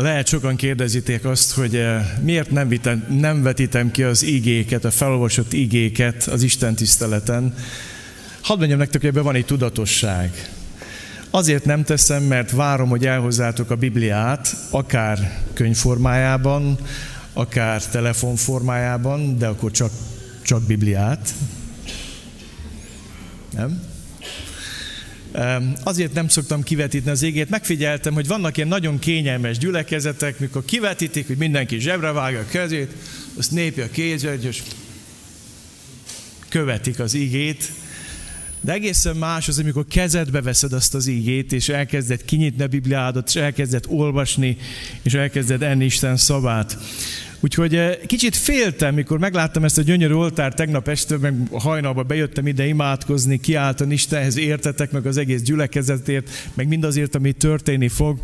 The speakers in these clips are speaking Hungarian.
Lehet sokan kérdezitek azt, hogy eh, miért nem, vitem, nem vetítem ki az igéket, a felolvasott igéket az Isten tiszteleten. Hadd mondjam nektek, hogy ebben van egy tudatosság. Azért nem teszem, mert várom, hogy elhozzátok a Bibliát, akár könyvformájában, akár telefonformájában, de akkor csak, csak Bibliát. Nem? Azért nem szoktam kivetíteni az égét. Megfigyeltem, hogy vannak ilyen nagyon kényelmes gyülekezetek, mikor kivetítik, hogy mindenki zsebre vágja a kezét, azt népi a kézet, és követik az igét. De egészen más az, amikor kezedbe veszed azt az ígét, és elkezded kinyitni a Bibliádat, és elkezded olvasni, és elkezded enni Isten szavát. Úgyhogy eh, kicsit féltem, mikor megláttam ezt a gyönyörű oltárt tegnap este, meg hajnalban bejöttem ide imádkozni, kiáltani Istenhez értetek, meg az egész gyülekezetért, meg mindazért, ami történni fog.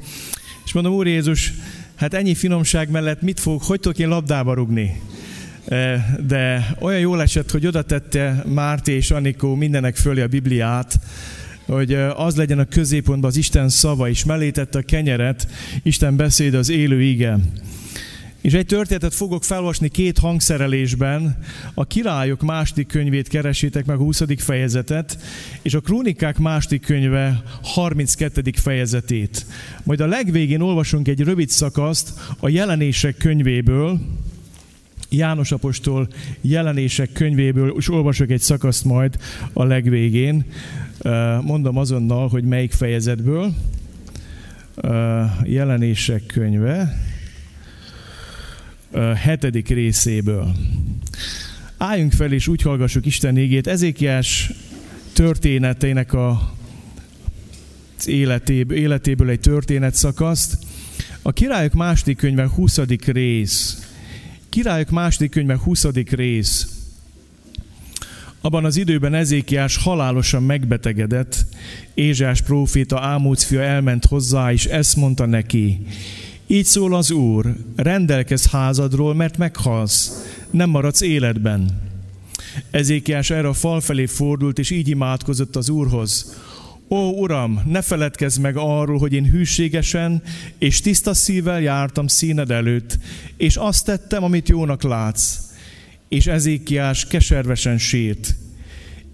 És mondom, Úr Jézus, hát ennyi finomság mellett mit fog, hogy tudok én labdába rugni? Eh, de olyan jól esett, hogy oda tette Márti és Anikó mindenek fölé a Bibliát, hogy eh, az legyen a középpontban az Isten szava, és mellé tette a kenyeret, Isten beszéd az élő ige. És egy történetet fogok felolvasni két hangszerelésben. A királyok második könyvét keresétek meg a 20. fejezetet, és a krónikák második könyve 32. fejezetét. Majd a legvégén olvasunk egy rövid szakaszt a jelenések könyvéből, János apostol jelenések könyvéből, és olvasok egy szakaszt majd a legvégén. Mondom azonnal, hogy melyik fejezetből. Jelenések könyve hetedik részéből. Álljunk fel és úgy hallgassuk Isten égét. Ezékiás történeteinek a életéből, életéből egy történet szakaszt. A Királyok második könyve 20. rész. Királyok második könyve 20. rész. Abban az időben Ezékiás halálosan megbetegedett, Ézsás próféta Ámóc fia elment hozzá, és ezt mondta neki, így szól az Úr, rendelkez házadról, mert meghalsz, nem maradsz életben. Ezékiás erre a fal felé fordult, és így imádkozott az Úrhoz. Ó, Uram, ne feledkezz meg arról, hogy én hűségesen és tiszta szívvel jártam színed előtt, és azt tettem, amit jónak látsz. És Ezékiás keservesen sírt.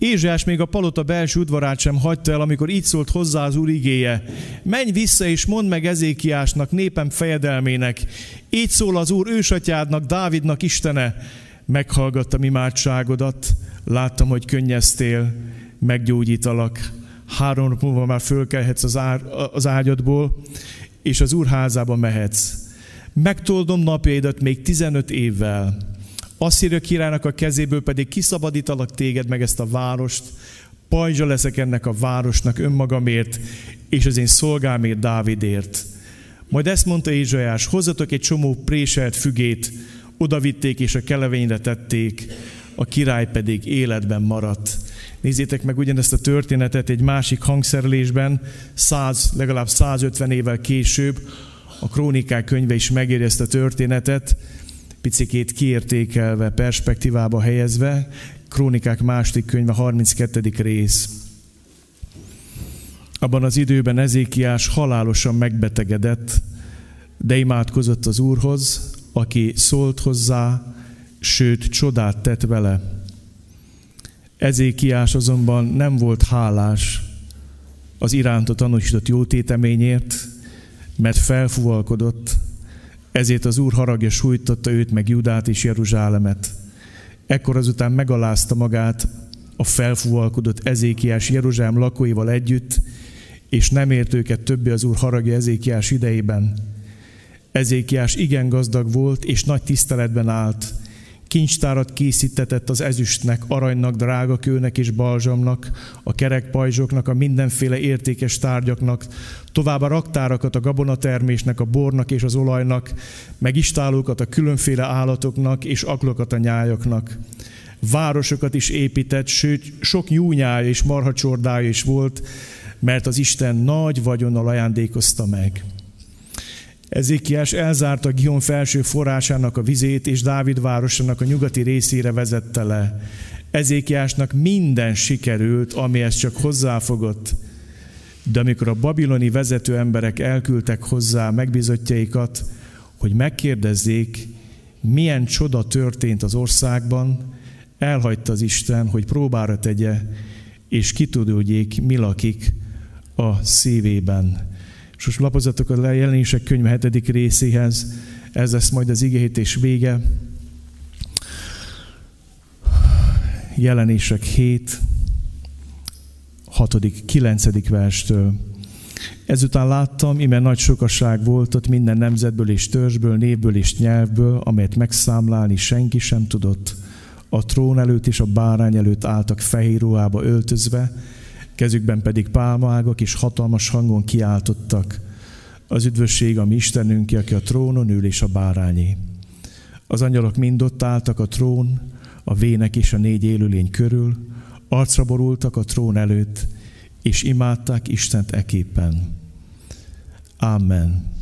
Ézsás még a palota belső udvarát sem hagyta el, amikor így szólt hozzá az úr igéje. Menj vissza és mondd meg Ezékiásnak, népem fejedelmének. Így szól az úr ősatyádnak, Dávidnak Istene. Meghallgattam imádságodat, láttam, hogy könnyeztél, meggyógyítalak. Három nap múlva már fölkelhetsz az, ár, az ágyadból, és az úr házába mehetsz. Megtoldom napjaidat még 15 évvel Asszíria királynak a kezéből pedig kiszabadítalak téged meg ezt a várost, pajzsa leszek ennek a városnak önmagamért, és az én szolgámért Dávidért. Majd ezt mondta Ézsajás, hozzatok egy csomó préselt fügét, odavitték és a kelevényre tették, a király pedig életben maradt. Nézzétek meg ugyanezt a történetet egy másik hangszerlésben, 100, legalább 150 évvel később, a Krónikák könyve is megéri ezt a történetet, picikét kiértékelve, perspektívába helyezve, Krónikák második könyve, 32. rész. Abban az időben Ezékiás halálosan megbetegedett, de imádkozott az Úrhoz, aki szólt hozzá, sőt, csodát tett vele. Ezékiás azonban nem volt hálás az iránta tanúsított jótéteményért, mert felfuvalkodott, ezért az Úr haragja sújtotta őt, meg Judát és Jeruzsálemet. Ekkor azután megalázta magát a felfúvalkodott Ezékiás Jeruzsálem lakóival együtt, és nem ért őket többé az Úr haragja Ezékiás idejében. Ezékiás igen gazdag volt, és nagy tiszteletben állt, kincstárat készítetett az ezüstnek, aranynak, drágakőnek és balzsamnak, a kerekpajzsoknak, a mindenféle értékes tárgyaknak, továbbá raktárakat a gabonatermésnek, a bornak és az olajnak, meg istálókat a különféle állatoknak és aklokat a nyájaknak. Városokat is épített, sőt, sok nyúnyája és marhacsordája is volt, mert az Isten nagy vagyonnal ajándékozta meg. Ezékiás elzárta Gion felső forrásának a vizét, és Dávid városának a nyugati részére vezette le. Ezékiásnak minden sikerült, amihez csak hozzáfogott. De amikor a babiloni vezető emberek elküldtek hozzá megbizotjaikat, hogy megkérdezzék, milyen csoda történt az országban, elhagyta az Isten, hogy próbára tegye, és kitudódjék, mi lakik a szívében. És most lapozatok a jelenések könyve hetedik részéhez, ez lesz majd az igéhítés vége. Jelenések 7, 6. 9. verstől. Ezután láttam, ime nagy sokaság volt ott minden nemzetből és törzsből, névből és nyelvből, amelyet megszámlálni senki sem tudott. A trón előtt és a bárány előtt álltak fehér ruhába öltözve, kezükben pedig pálmaágak és hatalmas hangon kiáltottak. Az üdvösség a mi Istenünk, aki a trónon ül és a bárányé. Az angyalok mind ott álltak a trón, a vének és a négy élőlény körül, arcra borultak a trón előtt, és imádták Istent eképpen. Amen.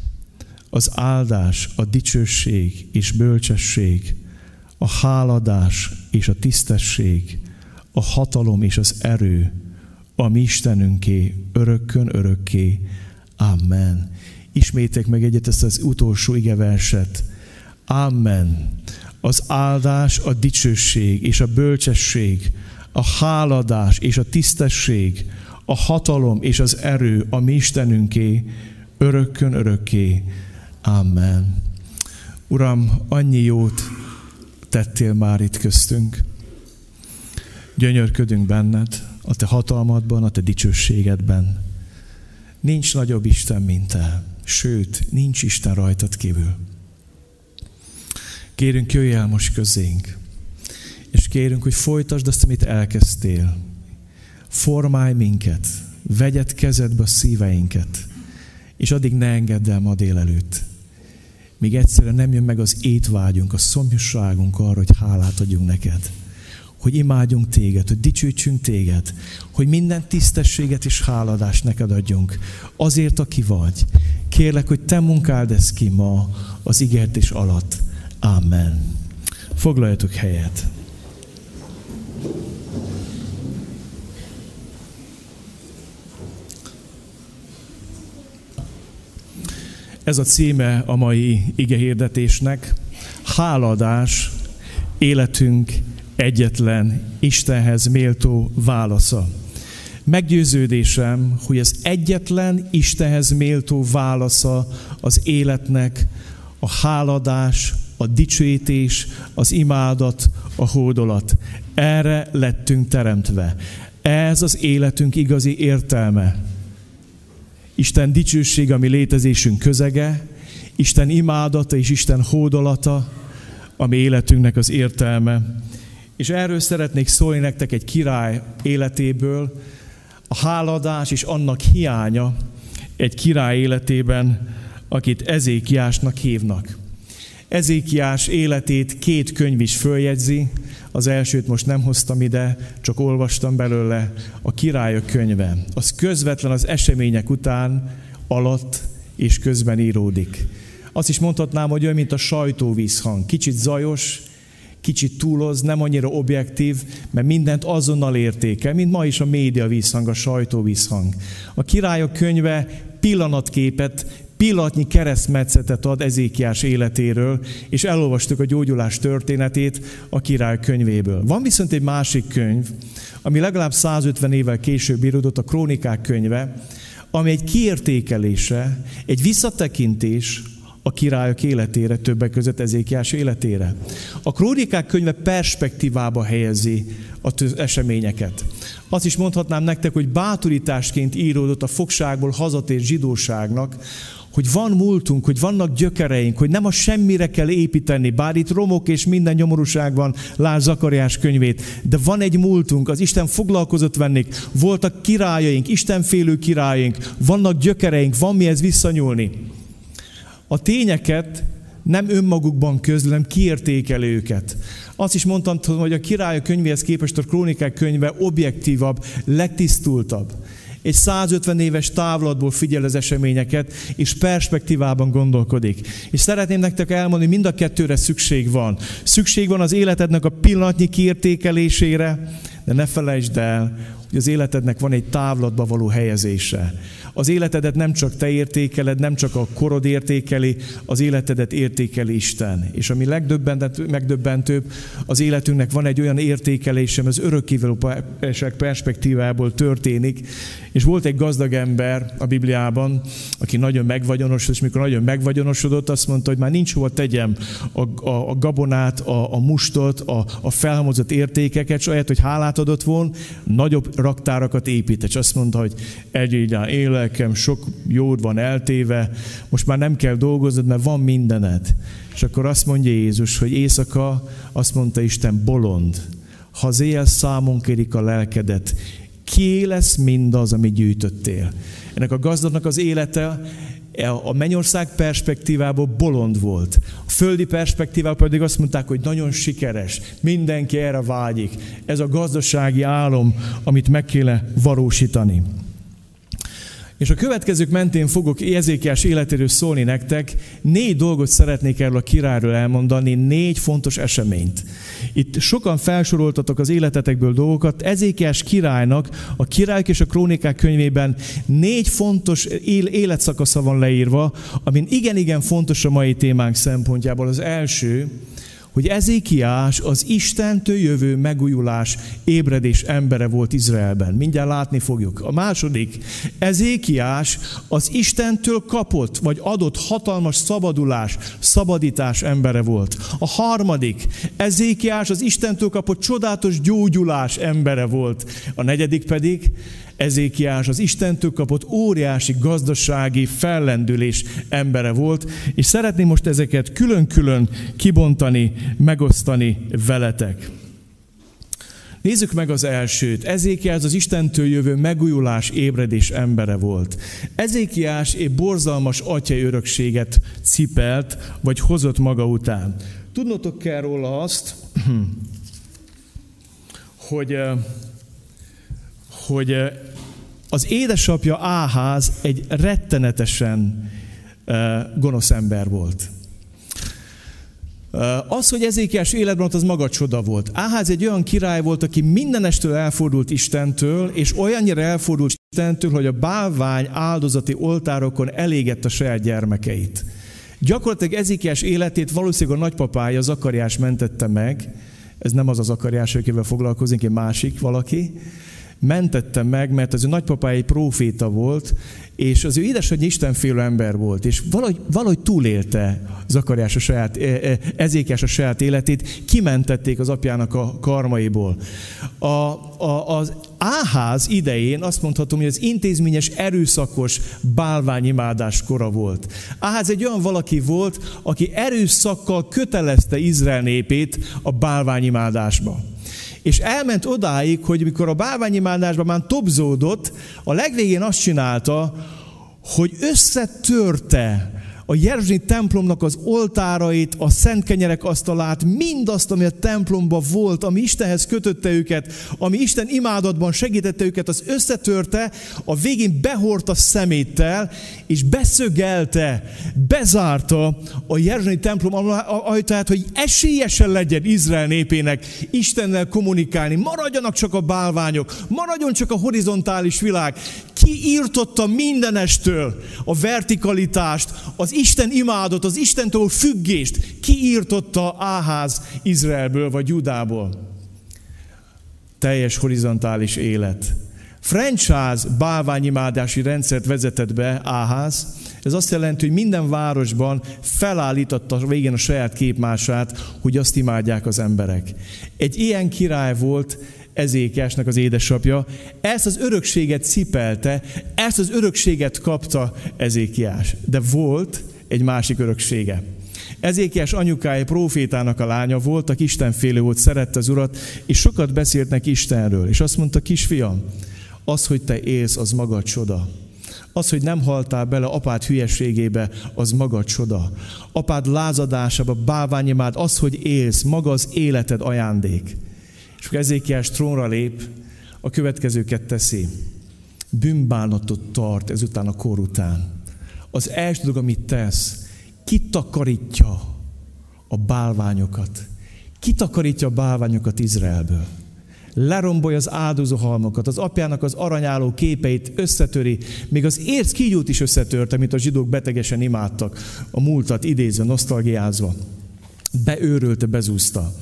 Az áldás, a dicsőség és bölcsesség, a háladás és a tisztesség, a hatalom és az erő, a mi Istenünké, örökkön örökké. Amen. Ismétek meg egyet ezt az utolsó igeverset. Amen. Az áldás, a dicsőség és a bölcsesség, a háladás és a tisztesség, a hatalom és az erő a mi Istenünké, örökkön örökké. Amen. Uram, annyi jót tettél már itt köztünk. Gyönyörködünk benned, a te hatalmadban, a te dicsőségedben. Nincs nagyobb Isten, mint te. Sőt, nincs Isten rajtad kívül. Kérünk, jöjj el most közénk, és kérünk, hogy folytasd azt, amit elkezdtél. Formálj minket, vegyed kezedbe a szíveinket, és addig ne engedd el ma délelőtt. Míg egyszerűen nem jön meg az étvágyunk, a szomjúságunk arra, hogy hálát adjunk neked. Hogy imádjunk téged, hogy dicsőtsünk téged, hogy minden tisztességet és háladást neked adjunk. Azért, aki vagy. Kérlek, hogy te munkáld ezt ki ma az ígértés alatt. Amen. Foglaljatok helyet. Ez a címe a mai igehirdetésnek. Háladás, életünk egyetlen Istenhez méltó válasza. Meggyőződésem, hogy az egyetlen Istenhez méltó válasza az életnek a háladás, a dicsőítés, az imádat, a hódolat. Erre lettünk teremtve. Ez az életünk igazi értelme. Isten dicsőség, ami létezésünk közege, Isten imádata és Isten hódolata, ami életünknek az értelme. És erről szeretnék szólni nektek egy király életéből, a háladás és annak hiánya egy király életében, akit Ezékiásnak hívnak. Ezékiás életét két könyv is följegyzi, az elsőt most nem hoztam ide, csak olvastam belőle, a királyok könyve. Az közvetlen az események után, alatt és közben íródik. Azt is mondhatnám, hogy olyan, mint a sajtóvízhang. Kicsit zajos, kicsit túloz, nem annyira objektív, mert mindent azonnal értékel, mint ma is a média vízhang, a sajtó vízhang. A királyok könyve pillanatképet, pillanatnyi keresztmetszetet ad Ezékiás életéről, és elolvastuk a gyógyulás történetét a király könyvéből. Van viszont egy másik könyv, ami legalább 150 évvel később íródott, a Krónikák könyve, ami egy kiértékelése, egy visszatekintés a királyok életére, többek között Ezékiás életére. A krónikák könyve perspektívába helyezi az eseményeket. Azt is mondhatnám nektek, hogy bátorításként íródott a fogságból hazatért zsidóságnak, hogy van múltunk, hogy vannak gyökereink, hogy nem a semmire kell építeni, bár itt romok és minden nyomorúság van, lásd Zakariás könyvét, de van egy múltunk, az Isten foglalkozott vennék, voltak királyaink, Istenfélő királyaink, vannak gyökereink, van mihez visszanyúlni. A tényeket nem önmagukban közlem, kiértékel őket. Azt is mondtam, hogy a királyok könyvéhez képest a krónikák könyve objektívabb, legtisztultabb egy 150 éves távlatból figyel az eseményeket, és perspektívában gondolkodik. És szeretném nektek elmondani, mind a kettőre szükség van. Szükség van az életednek a pillanatnyi kiértékelésére, de ne felejtsd el, hogy az életednek van egy távlatba való helyezése. Az életedet nem csak te értékeled, nem csak a korod értékeli, az életedet értékeli Isten. És ami megdöbbentőbb, az életünknek van egy olyan értékelésem, az örökkévalóság perspektívából történik. És volt egy gazdag ember a Bibliában, aki nagyon megvagyonosodott, és mikor nagyon megvagyonosodott, azt mondta, hogy már nincs hova tegyem a, a, a gabonát, a, a mustot, a, a felhamozott értékeket, és ahelyett, hogy hálát adott volna, nagyobb raktárakat épített. És azt mondta, hogy egy élek, lelkem sok jód van eltéve, most már nem kell dolgoznod, mert van mindened. És akkor azt mondja Jézus, hogy éjszaka, azt mondta Isten, bolond. Ha az éjjel számon kérik a lelkedet, ki lesz mindaz, amit gyűjtöttél. Ennek a gazdagnak az élete a mennyország perspektívából bolond volt. A földi perspektívából pedig azt mondták, hogy nagyon sikeres, mindenki erre vágyik. Ez a gazdasági álom, amit meg kéne valósítani. És a következők mentén fogok Ézékiás életéről szólni nektek. Négy dolgot szeretnék erről a királyról elmondani, négy fontos eseményt. Itt sokan felsoroltatok az életetekből dolgokat. Ezékiás királynak a királyok és a krónikák könyvében négy fontos életszakasza van leírva, amin igen-igen fontos a mai témánk szempontjából. Az első, hogy Ezékiás az Istentől jövő megújulás, ébredés embere volt Izraelben. Mindjárt látni fogjuk. A második, Ezékiás az Istentől kapott, vagy adott hatalmas szabadulás, szabadítás embere volt. A harmadik, Ezékiás az Istentől kapott csodálatos gyógyulás embere volt. A negyedik pedig, Ezékiás az Istentől kapott óriási gazdasági fellendülés embere volt, és szeretném most ezeket külön-külön kibontani, megosztani veletek. Nézzük meg az elsőt. Ezékiás az Istentől jövő megújulás, ébredés embere volt. Ezékiás egy borzalmas atyai örökséget cipelt, vagy hozott maga után. Tudnotok kell róla azt, hogy hogy eh, az édesapja Áház egy rettenetesen gonosz ember volt. Az, hogy Ezékiás életben az maga csoda volt. Áház egy olyan király volt, aki mindenestől elfordult Istentől, és olyannyira elfordult Istentől, hogy a bálvány áldozati oltárokon elégett a saját gyermekeit. Gyakorlatilag Ezékiás életét valószínűleg a nagypapája Zakariás mentette meg, ez nem az az Zakariás, akivel foglalkozik, egy másik valaki, mentette meg, mert az ő nagypapája egy próféta volt, és az ő édesanyja istenfélő ember volt, és valahogy, valahogy túlélte Zakariás a saját, e, e, ezékes a saját életét, kimentették az apjának a karmaiból. A, a, az Áház idején azt mondhatom, hogy az intézményes erőszakos bálványimádás kora volt. Áház egy olyan valaki volt, aki erőszakkal kötelezte Izrael népét a bálványimádásba és elment odáig, hogy mikor a bálványimádásban már tobzódott, a legvégén azt csinálta, hogy összetörte a Jeruzsálemi templomnak az oltárait, a szent kenyerek asztalát, mindazt, ami a templomban volt, ami Istenhez kötötte őket, ami Isten imádatban segítette őket, az összetörte, a végén behordta szeméttel, és beszögelte, bezárta a Jeruzsálemi templom ajtaját, hogy esélyesen legyen Izrael népének Istennel kommunikálni. Maradjanak csak a bálványok, maradjon csak a horizontális világ. Ki írtotta mindenestől a vertikalitást, az Isten imádott, az Istentől függést kiírtotta Áház Izraelből vagy Judából. Teljes horizontális élet. Franchise bálványimádási rendszert vezetett be Áház. Ez azt jelenti, hogy minden városban felállította végén a saját képmását, hogy azt imádják az emberek. Egy ilyen király volt Ezékesnek az édesapja, ezt az örökséget cipelte, ezt az örökséget kapta Ezékiás. De volt egy másik öröksége. Ezékiás anyukája profétának a lánya volt, aki Istenfélő volt, szerette az urat, és sokat beszélt neki Istenről. És azt mondta, kisfiam, az, hogy te élsz, az maga csoda. Az, hogy nem haltál bele apád hülyeségébe, az maga csoda. Apád lázadásába, bálványimád, az, hogy élsz, maga az életed ajándék. És akkor Ezékiás trónra lép, a következőket teszi. Bűnbánatot tart ezután a kor után az első dolog, amit tesz, kitakarítja a bálványokat. Kitakarítja a bálványokat Izraelből. lerombolja az áldozóhalmokat, az apjának az aranyáló képeit összetöri, még az érc kígyót is összetörte, mint a zsidók betegesen imádtak, a múltat idézve, nosztalgiázva. Beőrölte, bezúzta.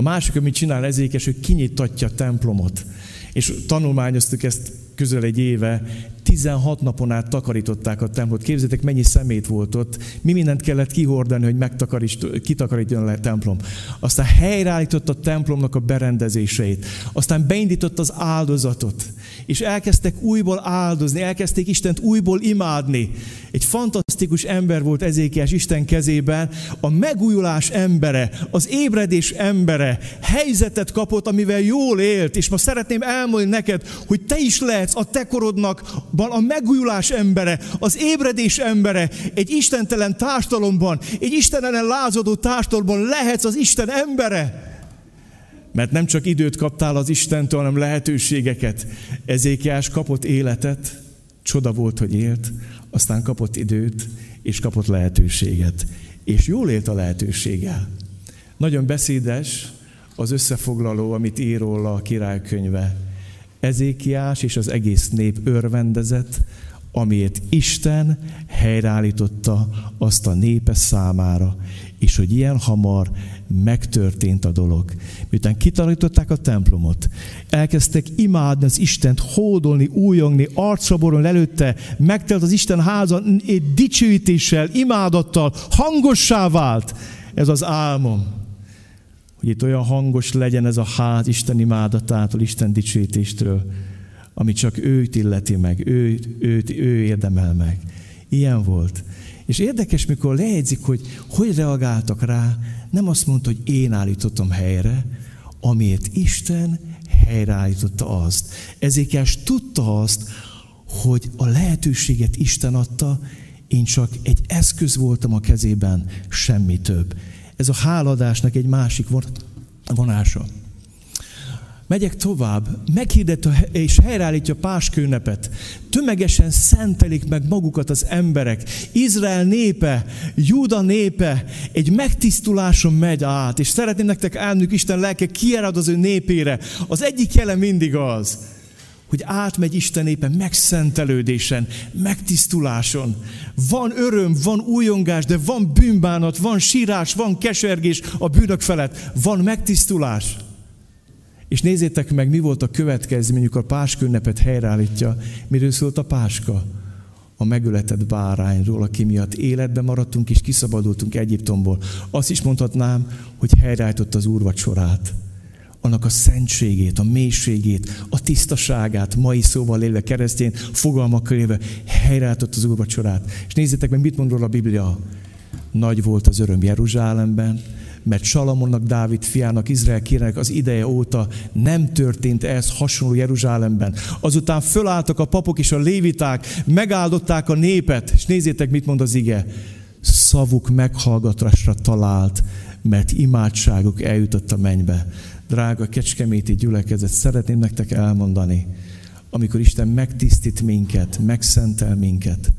A másik, amit csinál ezékes, hogy kinyitatja a templomot. És tanulmányoztuk ezt közel egy éve, 16 napon át takarították a templomot. Képzeljétek, mennyi szemét volt ott. Mi mindent kellett kihordani, hogy kitakarítjon le a templom. Aztán helyreállított a templomnak a berendezéseit. Aztán beindított az áldozatot. És elkezdtek újból áldozni, elkezdték Istent újból imádni. Egy fantasztikus ember volt Ezékiás Isten kezében, a megújulás embere, az ébredés embere, helyzetet kapott, amivel jól élt, és ma szeretném elmondani neked, hogy te is lehetsz a te korodnak a megújulás embere, az ébredés embere, egy istentelen társadalomban, egy istenelen lázadó társadalomban lehetsz az Isten embere. Mert nem csak időt kaptál az Istentől, hanem lehetőségeket. Ezékiás kapott életet, csoda volt, hogy élt, aztán kapott időt, és kapott lehetőséget. És jól élt a lehetőséggel. Nagyon beszédes az összefoglaló, amit ír róla a királykönyve. Ezékiás és az egész nép örvendezett, amiért Isten helyreállította azt a népe számára, és hogy ilyen hamar megtörtént a dolog. Miután kitalították a templomot, elkezdtek imádni az Istent, hódolni, újongni, arcra előtte, megtelt az Isten háza dicsőítéssel, imádattal, hangossá vált. Ez az álmom, hogy itt olyan hangos legyen ez a ház Isten imádatától, Isten dicsőítéstől, ami csak őt illeti meg, őt, őt, ő érdemel meg. Ilyen volt. És érdekes, mikor lejegyzik, hogy hogy reagáltak rá, nem azt mondta, hogy én állítottam helyre, amiért Isten helyreállította azt. Ezékes tudta azt, hogy a lehetőséget Isten adta, én csak egy eszköz voltam a kezében, semmi több. Ez a háladásnak egy másik vonása. Megyek tovább, meghirdet és helyreállítja Páskőnepet. Tömegesen szentelik meg magukat az emberek. Izrael népe, Júda népe egy megtisztuláson megy át, és szeretném nektek elmondani, Isten lelke kierad az ő népére. Az egyik jele mindig az, hogy átmegy Isten népe megszentelődésen, megtisztuláson. Van öröm, van újongás, de van bűnbánat, van sírás, van kesergés a bűnök felett, van megtisztulás. És nézzétek meg, mi volt a következmény, amikor a páskünnepet helyreállítja. Miről szólt a páska? A megöletett bárányról, aki miatt életben maradtunk és kiszabadultunk Egyiptomból. Azt is mondhatnám, hogy helyreállított az úrvacsorát annak a szentségét, a mélységét, a tisztaságát, mai szóval élve, keresztény fogalmakkal élve, helyreállított az úrvacsorát. És nézzétek meg, mit mond róla a Biblia. Nagy volt az öröm Jeruzsálemben, mert Salamonnak, Dávid fiának, Izrael királynak az ideje óta nem történt ez hasonló Jeruzsálemben. Azután fölálltak a papok és a léviták, megáldották a népet, és nézzétek, mit mond az ige. Szavuk meghallgatásra talált, mert imádságuk eljutott a mennybe. Drága kecskeméti gyülekezet, szeretném nektek elmondani, amikor Isten megtisztít minket, megszentel minket,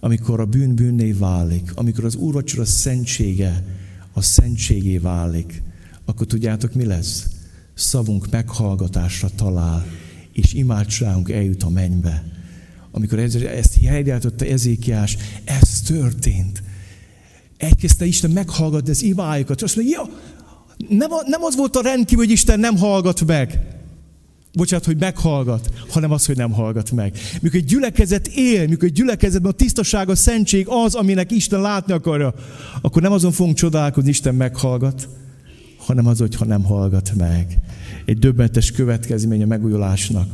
amikor a bűn bűnné válik, amikor az úrvacsora szentsége a szentségé válik, akkor tudjátok, mi lesz? Szavunk meghallgatásra talál, és imádságunk eljut a mennybe. Amikor ezt helyreállította Ezékiás, ez történt. Elkezdte Isten meghallgatni az imájukat, azt mondja, ja, nem, nem az volt a rendkívül, hogy Isten nem hallgat meg. Bocsánat, hogy meghallgat, hanem az, hogy nem hallgat meg. Mikor egy gyülekezet él, mikor egy gyülekezetben a tisztaság, a szentség az, aminek Isten látni akarja, akkor nem azon fogunk csodálkozni, Isten meghallgat, hanem az, hogyha nem hallgat meg. Egy döbbentes következmény a megújulásnak.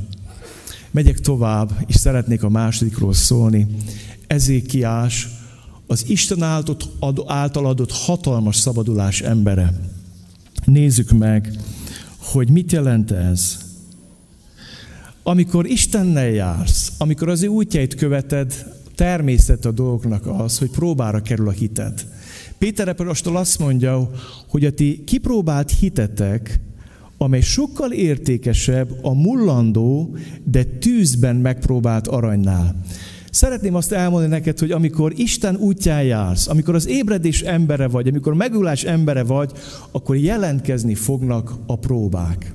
Megyek tovább, és szeretnék a másodikról szólni. Ezékiás az Isten által adott hatalmas szabadulás embere. Nézzük meg, hogy mit jelent ez. Amikor Istennel jársz, amikor az ő útjait követed, természet a dolgoknak az, hogy próbára kerül a hited. Péter Epelostól azt mondja, hogy a ti kipróbált hitetek, amely sokkal értékesebb a mullandó, de tűzben megpróbált aranynál. Szeretném azt elmondani neked, hogy amikor Isten útján jársz, amikor az ébredés embere vagy, amikor megülás embere vagy, akkor jelentkezni fognak a próbák.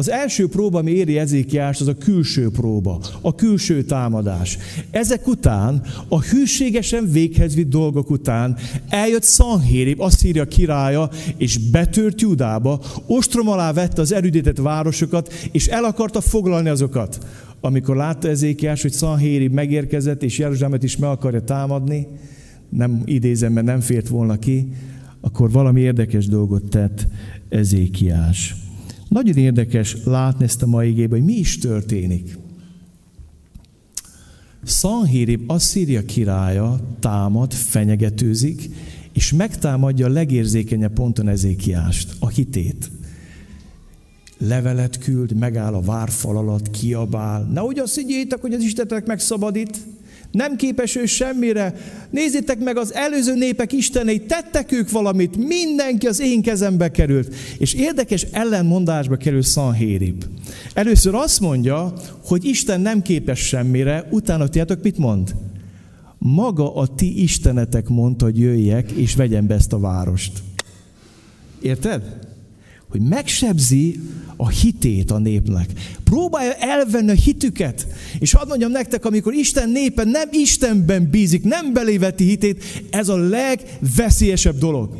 Az első próba, ami éri Ezékiást, az a külső próba, a külső támadás. Ezek után, a hűségesen véghez vitt dolgok után eljött Szanhérib, Asszíria királya, és betört Judába, ostrom alá vette az erődített városokat, és el akarta foglalni azokat. Amikor látta Ezékiás, hogy Szanhérib megérkezett, és Jeruzsálemet is meg akarja támadni, nem idézem, mert nem fért volna ki, akkor valami érdekes dolgot tett Ezékiás. Nagyon érdekes látni ezt a mai igében, hogy mi is történik. Szanhírib Asszíria királya támad, fenyegetőzik, és megtámadja a legérzékenyebb ponton Ezékiást, a hitét. Levelet küld, megáll a várfal alatt, kiabál. Nehogy azt higgyétek, hogy az Istenek megszabadít. Nem képes ő semmire. Nézzétek meg, az előző népek istenei, tettek ők valamit, mindenki az én kezembe került. És érdekes ellenmondásba kerül Sanhérib. Először azt mondja, hogy Isten nem képes semmire, utána tudjátok, mit mond? Maga a ti istenetek mondta, hogy jöjjek, és vegyem be ezt a várost. Érted? Hogy megsebzi a hitét a népnek. Próbálja elvenni a hitüket. És hadd mondjam nektek, amikor Isten népe nem Istenben bízik, nem beléveti hitét, ez a legveszélyesebb dolog.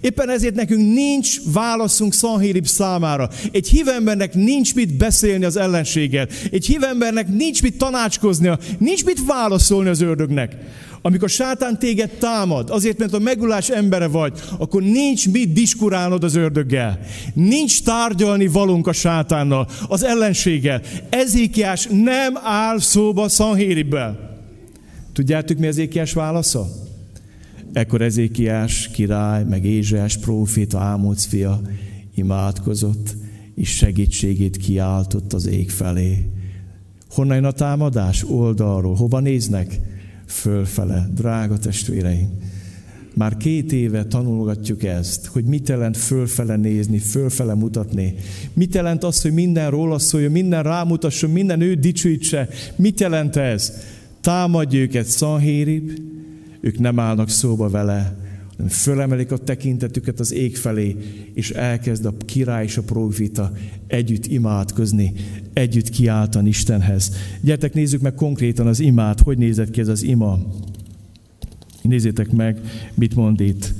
Éppen ezért nekünk nincs válaszunk Szanhérib számára. Egy hívembernek nincs mit beszélni az ellenséggel. Egy hívembernek nincs mit tanácskoznia, nincs mit válaszolni az ördögnek. Amikor sátán téged támad, azért, mert a megulás embere vagy, akkor nincs mit diskurálnod az ördöggel. Nincs tárgyalni valunk a sátánnal, az ellenséggel. Ezékiás nem áll szóba Szanhéribbel. Tudjátok, mi Ezékiás válasza? Ekkor Ezékiás király, meg Ézsás próféta, Ámóc fia imádkozott, és segítségét kiáltott az ég felé. Honnan jön a támadás? Oldalról. Hova néznek? Fölfele. Drága testvéreim, már két éve tanulgatjuk ezt, hogy mit jelent fölfele nézni, fölfele mutatni. Mit jelent az, hogy minden róla szóljon, minden rámutasson, minden ő dicsőítse. Mit jelent ez? Támadj őket Szanhérib, ők nem állnak szóba vele, hanem fölemelik a tekintetüket az ég felé, és elkezd a király és a profita együtt imádkozni, együtt kiáltani Istenhez. Gyertek, nézzük meg konkrétan az imát, hogy nézett ki ez az ima. Nézzétek meg, mit mond itt.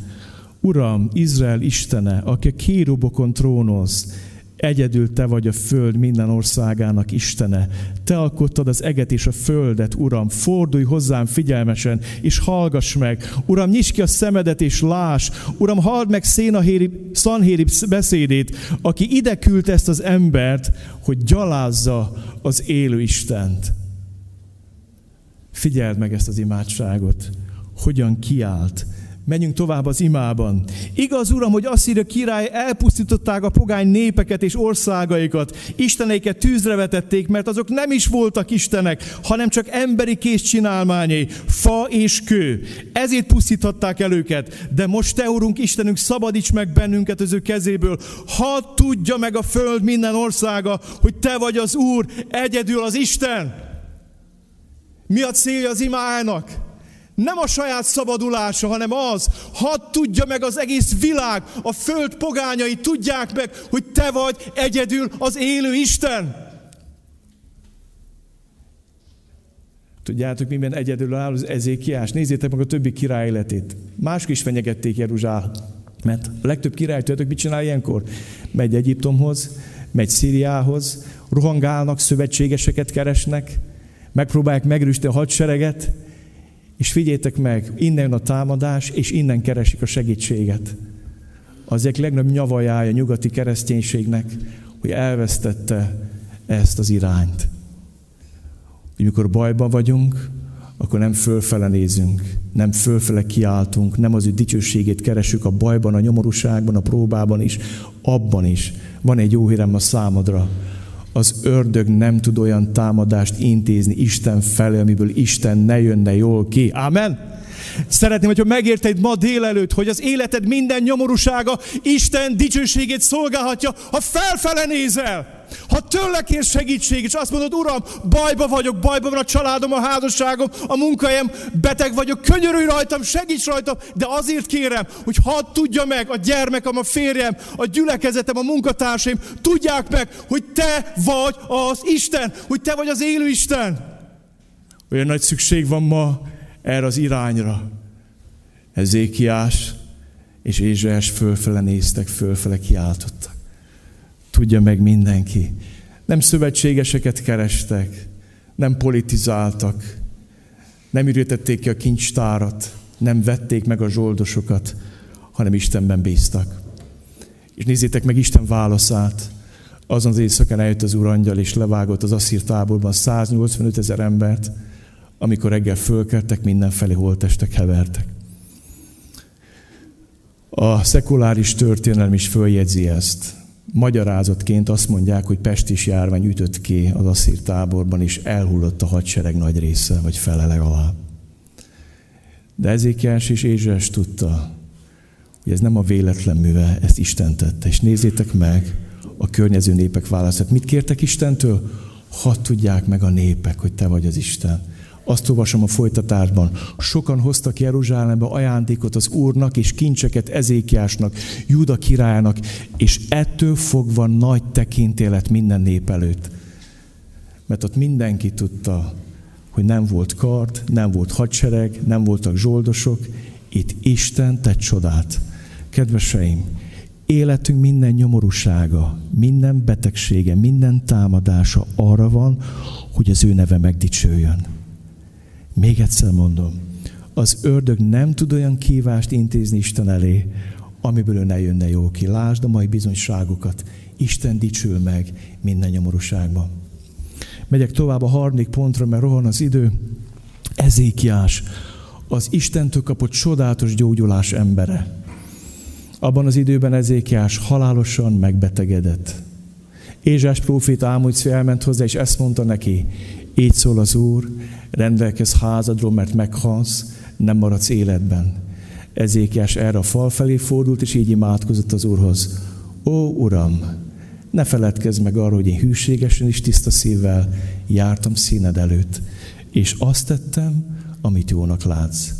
Uram, Izrael Istene, aki a kérubokon trónoz, Egyedül te vagy a föld minden országának Istene. Te alkottad az eget és a földet, Uram. Fordulj hozzám figyelmesen, és hallgass meg. Uram, nyisd ki a szemedet, és láss. Uram, halld meg Szénahéri, Szanhéri beszédét, aki ide küldte ezt az embert, hogy gyalázza az élő Istent. Figyeld meg ezt az imádságot, hogyan kiált, Menjünk tovább az imában. Igaz, Uram, hogy Asszíria király elpusztították a pogány népeket és országaikat. Isteneiket tűzre vetették, mert azok nem is voltak istenek, hanem csak emberi kész csinálmányai, fa és kő. Ezért pusztíthatták el őket. De most te, Urunk, Istenünk, szabadíts meg bennünket az ő kezéből. Hadd tudja meg a föld minden országa, hogy te vagy az Úr, egyedül az Isten. Mi a célja az imának? Nem a saját szabadulása, hanem az, hadd tudja meg az egész világ, a föld pogányai tudják meg, hogy te vagy egyedül az élő Isten. Tudjátok, miben egyedül áll az Ezékiás? Nézzétek meg a többi király életét. Mások is fenyegették Jeruzsál. Mert a legtöbb király, tudjátok, mit csinál ilyenkor? Megy Egyiptomhoz, megy Szíriához, rohangálnak, szövetségeseket keresnek, megpróbálják megerősíteni a hadsereget, és figyétek meg, innen a támadás, és innen keresik a segítséget. Az egyik legnagyobb nyavajája a nyugati kereszténységnek, hogy elvesztette ezt az irányt. Hogy mikor bajban vagyunk, akkor nem fölfele nézünk, nem fölfele kiáltunk, nem az ő dicsőségét keresünk a bajban, a nyomorúságban, a próbában is, abban is. Van egy jó hírem a számodra, az ördög nem tud olyan támadást intézni Isten felé, amiből Isten ne jönne jól ki. Amen? Szeretném, hogyha megérted ma délelőtt, hogy az életed minden nyomorúsága Isten dicsőségét szolgálhatja, ha felfele nézel. Ha tőle kér segítség, és azt mondod, Uram, bajba vagyok, bajba van a családom, a házasságom, a munkahelyem, beteg vagyok, könyörülj rajtam, segíts rajtam, de azért kérem, hogy hadd tudja meg a gyermekem, a férjem, a gyülekezetem, a munkatársaim, tudják meg, hogy te vagy az Isten, hogy te vagy az élő Isten. Olyan nagy szükség van ma erre az irányra. Ezékiás és Ézsaiás fölfele néztek, fölfele kiáltottak. Tudja meg mindenki. Nem szövetségeseket kerestek, nem politizáltak, nem ürítették ki a kincstárat, nem vették meg a zsoldosokat, hanem Istenben bíztak. És nézzétek meg Isten válaszát. Azon az éjszakán eljött az Urangyal, és levágott az asszír táborban 185 ezer embert, amikor reggel fölkeltek, mindenfelé holtestek hevertek. A szekuláris történelem is följegyzi ezt. Magyarázatként azt mondják, hogy pestis járvány ütött ki az asszír táborban, és elhullott a hadsereg nagy része, vagy fele legalább. De Ezékiás és Ézsás tudta, hogy ez nem a véletlen műve, ezt Isten tette. És nézzétek meg a környező népek válaszát. Mit kértek Istentől? Hadd tudják meg a népek, hogy te vagy az Isten. Azt olvasom a folytatásban. Sokan hoztak Jeruzsálembe ajándékot az Úrnak, és kincseket Ezékiásnak, Júda királyának, és ettől fogva nagy tekintélet minden nép előtt. Mert ott mindenki tudta, hogy nem volt kard, nem volt hadsereg, nem voltak zsoldosok, itt Isten tett csodát. Kedveseim, életünk minden nyomorúsága, minden betegsége, minden támadása arra van, hogy az ő neve megdicsőjön. Még egyszer mondom, az ördög nem tud olyan kívást intézni Isten elé, amiből ő ne jönne jó ki. Lásd a mai bizonyságokat. Isten dicsül meg minden nyomorúságban. Megyek tovább a harmadik pontra, mert rohan az idő. Ezékiás, az Istentől kapott csodálatos gyógyulás embere. Abban az időben Ezékiás halálosan megbetegedett. Ézsás prófét Ámújc elment hozzá, és ezt mondta neki, így szól az Úr, rendelkez házadról, mert meghalsz, nem maradsz életben. Ezékiás erre a fal felé fordult, és így imádkozott az Úrhoz. Ó, Uram, ne feledkezz meg arról, hogy én hűségesen és tiszta szívvel jártam színed előtt, és azt tettem, amit jónak látsz.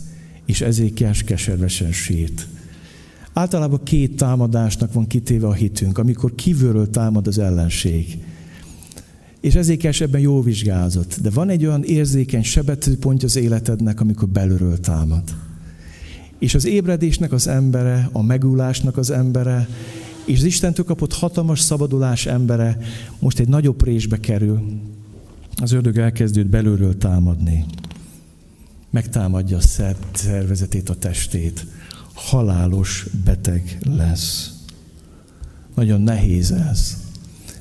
És Ezékiás keservesen sírt. Általában két támadásnak van kitéve a hitünk, amikor kívülről támad az ellenség és ezért ebben jó vizsgázott. De van egy olyan érzékeny sebetőpont az életednek, amikor belülről támad. És az ébredésnek az embere, a megúlásnak az embere, és az Istentől kapott hatalmas szabadulás embere most egy nagyobb présbe kerül. Az ördög elkezdőd belülről támadni. Megtámadja a szervezetét, a testét. Halálos beteg lesz. Nagyon nehéz ez.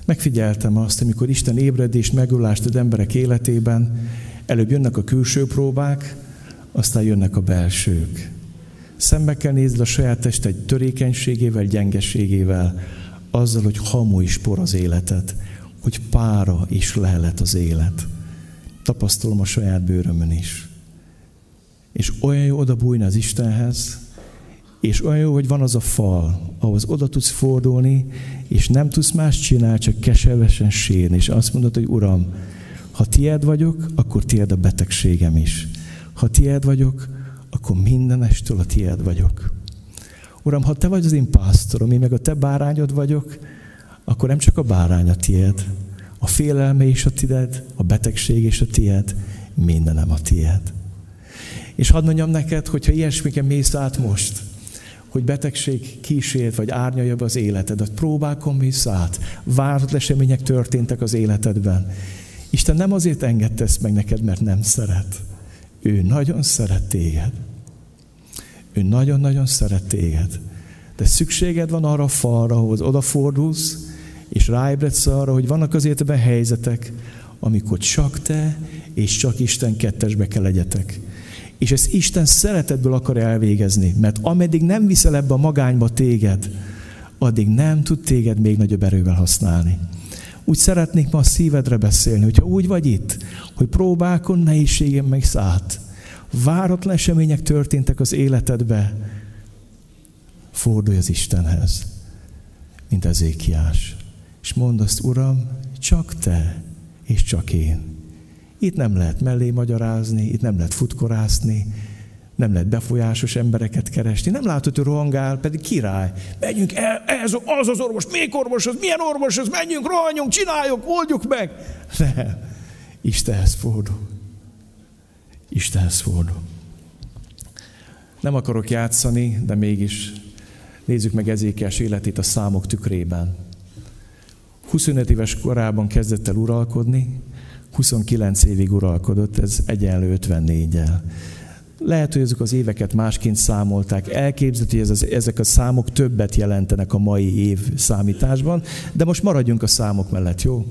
Megfigyeltem azt, amikor Isten ébredést, megölást az emberek életében, előbb jönnek a külső próbák, aztán jönnek a belsők. Szembe kell nézni a saját tested törékenységével, gyengeségével, azzal, hogy hamu is por az életet, hogy pára is lehelet az élet. Tapasztalom a saját bőrömön is. És olyan jó oda bújni az Istenhez, és olyan jó, hogy van az a fal, ahhoz oda tudsz fordulni, és nem tudsz más csinálni, csak keservesen sírni, és azt mondod, hogy Uram, ha tied vagyok, akkor tied a betegségem is. Ha tied vagyok, akkor mindenestől a tied vagyok. Uram, ha te vagy az én pásztorom, én meg a te bárányod vagyok, akkor nem csak a bárány a tied, a félelme is a tied, a betegség is a tied, mindenem a tied. És hadd mondjam neked, hogyha ilyesmiken mész át most, hogy betegség kísért, vagy árnyalja be az életedet. Próbálkon vissza át. Várt események történtek az életedben. Isten nem azért engedte ezt meg neked, mert nem szeret. Ő nagyon szeret téged. Ő nagyon-nagyon szeret téged. De szükséged van arra a falra, hogy odafordulsz, és ráébredsz arra, hogy vannak az életben helyzetek, amikor csak te és csak Isten kettesbe kell legyetek. És ezt Isten szeretetből akar elvégezni, mert ameddig nem viszel ebbe a magányba téged, addig nem tud téged még nagyobb erővel használni. Úgy szeretnék ma a szívedre beszélni, hogyha úgy vagy itt, hogy próbálkon nehézségem meg szállt, váratlan események történtek az életedbe, fordulj az Istenhez, mint az ékiás. és mondd azt, Uram, csak Te, és csak én. Itt nem lehet mellé magyarázni, itt nem lehet futkorászni, nem lehet befolyásos embereket keresni. Nem látod, hogy rohangál, pedig király. Menjünk el, ez az az orvos, még orvos az, milyen orvos az, menjünk, rohanjunk, csináljuk, oldjuk meg. Nem. Istenhez fordul. Istenhez fordul. Nem akarok játszani, de mégis nézzük meg Ezékiás életét a számok tükrében. 25 éves korában kezdett el uralkodni, 29 évig uralkodott, ez egyenlő 54-el. Lehet, hogy ezek az éveket másként számolták. Elképzelhető, hogy ez ezek a számok többet jelentenek a mai év számításban, de most maradjunk a számok mellett, jó?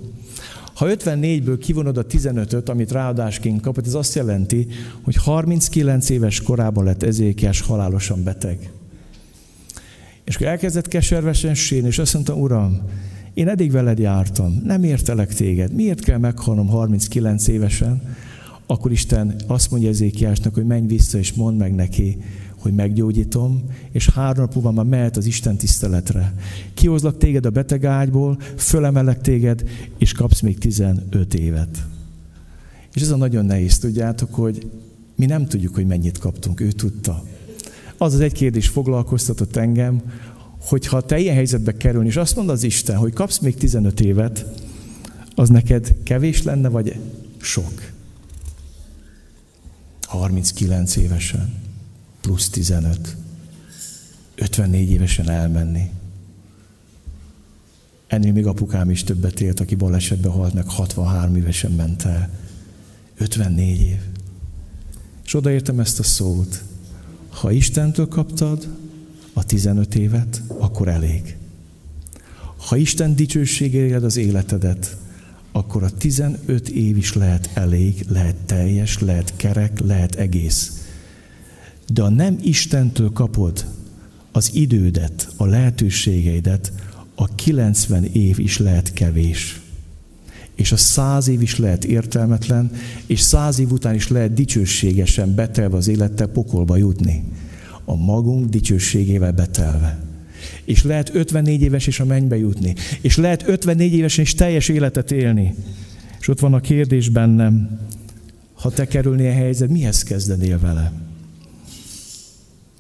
Ha 54-ből kivonod a 15-öt, amit ráadásként kapott, ez azt jelenti, hogy 39 éves korában lett Ezékiás halálosan beteg. És akkor elkezdett keservesen sírni, és azt mondta, Uram, én eddig veled jártam, nem értelek téged, miért kell meghalnom 39 évesen? Akkor Isten azt mondja Ezékiásnak, hogy menj vissza és mondd meg neki, hogy meggyógyítom, és három nap múlva már mehet az Isten tiszteletre. Kihozlak téged a beteg ágyból, fölemelek téged, és kapsz még 15 évet. És ez a nagyon nehéz, tudjátok, hogy mi nem tudjuk, hogy mennyit kaptunk, ő tudta. Az az egy kérdés foglalkoztatott engem, hogyha te ilyen helyzetbe kerülni, és azt mond az Isten, hogy kapsz még 15 évet, az neked kevés lenne, vagy sok? 39 évesen, plusz 15. 54 évesen elmenni. Ennél még apukám is többet élt, aki balesetbe halt, meg 63 évesen ment el. 54 év. És odaértem ezt a szót. Ha Istentől kaptad a 15 évet, akkor elég. Ha Isten dicsőségére az életedet, akkor a 15 év is lehet elég, lehet teljes, lehet kerek, lehet egész. De ha nem Istentől kapod az idődet, a lehetőségeidet, a 90 év is lehet kevés. És a száz év is lehet értelmetlen, és száz év után is lehet dicsőségesen betelve az élettel pokolba jutni. A magunk dicsőségével betelve. És lehet 54 éves is a mennybe jutni. És lehet 54 évesen is teljes életet élni. És ott van a kérdés bennem, ha te kerülnél helyzet, mihez kezdenél vele?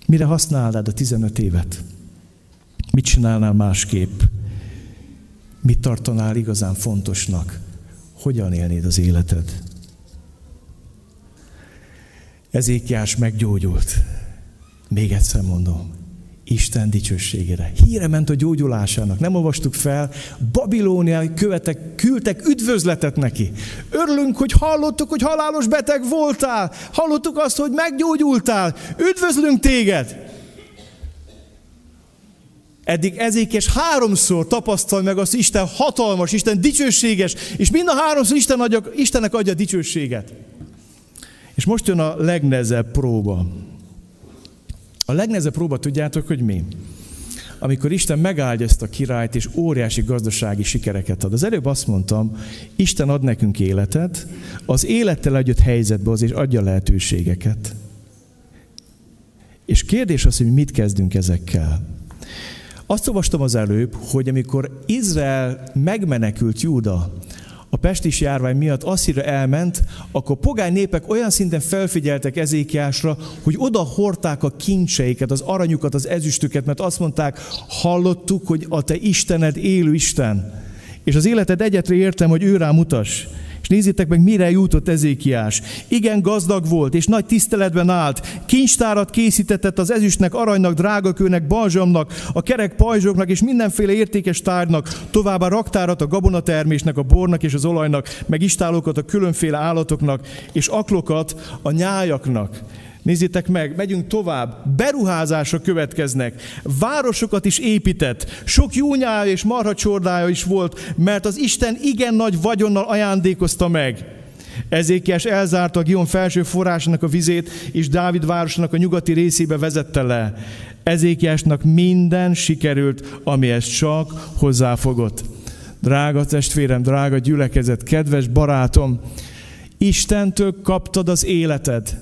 Mire használnád a 15 évet? Mit csinálnál másképp? Mit tartanál igazán fontosnak? Hogyan élnéd az életed? Ezékiás meggyógyult. Még egyszer mondom, Isten dicsőségére. Híre ment a gyógyulásának. Nem olvastuk fel, babilóniai követek küldtek üdvözletet neki. Örülünk, hogy hallottuk, hogy halálos beteg voltál. Hallottuk azt, hogy meggyógyultál. Üdvözlünk téged. Eddig ezékes háromszor tapasztal meg azt Isten hatalmas, Isten dicsőséges, és mind a háromszor Isten adja, Istennek adja dicsőséget. És most jön a legnehezebb próba. A legnehezebb próba tudjátok, hogy mi? Amikor Isten megáldja ezt a királyt, és óriási gazdasági sikereket ad. Az előbb azt mondtam, Isten ad nekünk életet, az élettel együtt helyzetbe az, és adja lehetőségeket. És kérdés az, hogy mit kezdünk ezekkel. Azt olvastam az előbb, hogy amikor Izrael megmenekült Júda a pestis járvány miatt Asszira elment, akkor pogány népek olyan szinten felfigyeltek Ezékiásra, hogy oda hordták a kincseiket, az aranyukat, az ezüstüket, mert azt mondták, hallottuk, hogy a te Istened élő Isten. És az életed egyetre értem, hogy ő rá mutas. És nézzétek meg, mire jutott Ezékiás. Igen gazdag volt, és nagy tiszteletben állt. Kincstárat készítetett az ezüstnek, aranynak, drágakőnek, balzsamnak, a kerek pajzsoknak és mindenféle értékes tárgynak, továbbá raktárat a gabonatermésnek, a bornak és az olajnak, meg istálokat a különféle állatoknak, és aklokat a nyájaknak. Nézzétek meg, megyünk tovább. Beruházások következnek. Városokat is épített. Sok jónyája és marhacsordája is volt, mert az Isten igen nagy vagyonnal ajándékozta meg. Ezékiás elzárta a Gion felső forrásának a vizét, és Dávid városának a nyugati részébe vezette le. Ezékiásnak minden sikerült, amihez csak hozzáfogott. Drága testvérem, drága gyülekezet, kedves barátom, Istentől kaptad az életed.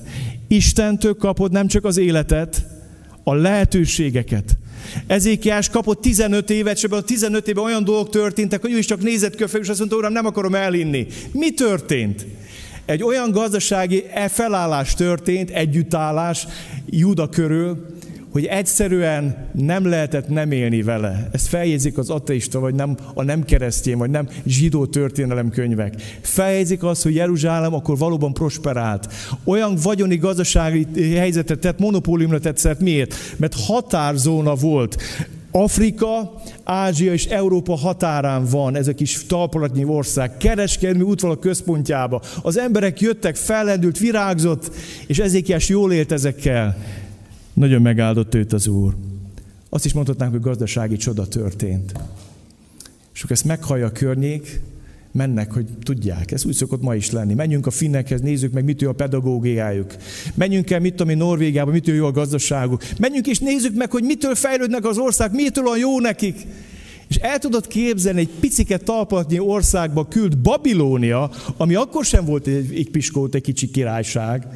Istentől kapod nem csak az életet, a lehetőségeket. Ezékiás kapott 15 évet, és ebben a 15 évben olyan dolgok történtek, hogy ő is csak nézett köfeg, és azt mondta, uram, nem akarom elinni. Mi történt? Egy olyan gazdasági felállás történt, együttállás Júda körül, hogy egyszerűen nem lehetett nem élni vele. Ezt feljegyzik az ateista, vagy nem, a nem keresztény, vagy nem zsidó történelemkönyvek. Feljegyzik azt, hogy Jeruzsálem akkor valóban prosperált. Olyan vagyoni gazdasági helyzetet tett, monopóliumra tett szert. Miért? Mert határzóna volt. Afrika, Ázsia és Európa határán van ez a kis talpalatnyi ország, kereskedelmi útvalak központjába. Az emberek jöttek, fellendült, virágzott, és ezékiás jól élt ezekkel. Nagyon megáldott őt az Úr. Azt is mondhatnánk, hogy gazdasági csoda történt. És akkor ezt meghallja a környék, mennek, hogy tudják. Ez úgy szokott ma is lenni. Menjünk a finnekhez, nézzük meg, mit ő a pedagógiájuk. Menjünk el, mit tudom én, Norvégiába, mit jó a gazdaságuk. Menjünk és nézzük meg, hogy mitől fejlődnek az ország, mitől olyan jó nekik. És el tudod képzelni, egy picike talpatnyi országba küld Babilónia, ami akkor sem volt egy, egy piskót, egy kicsi királyság,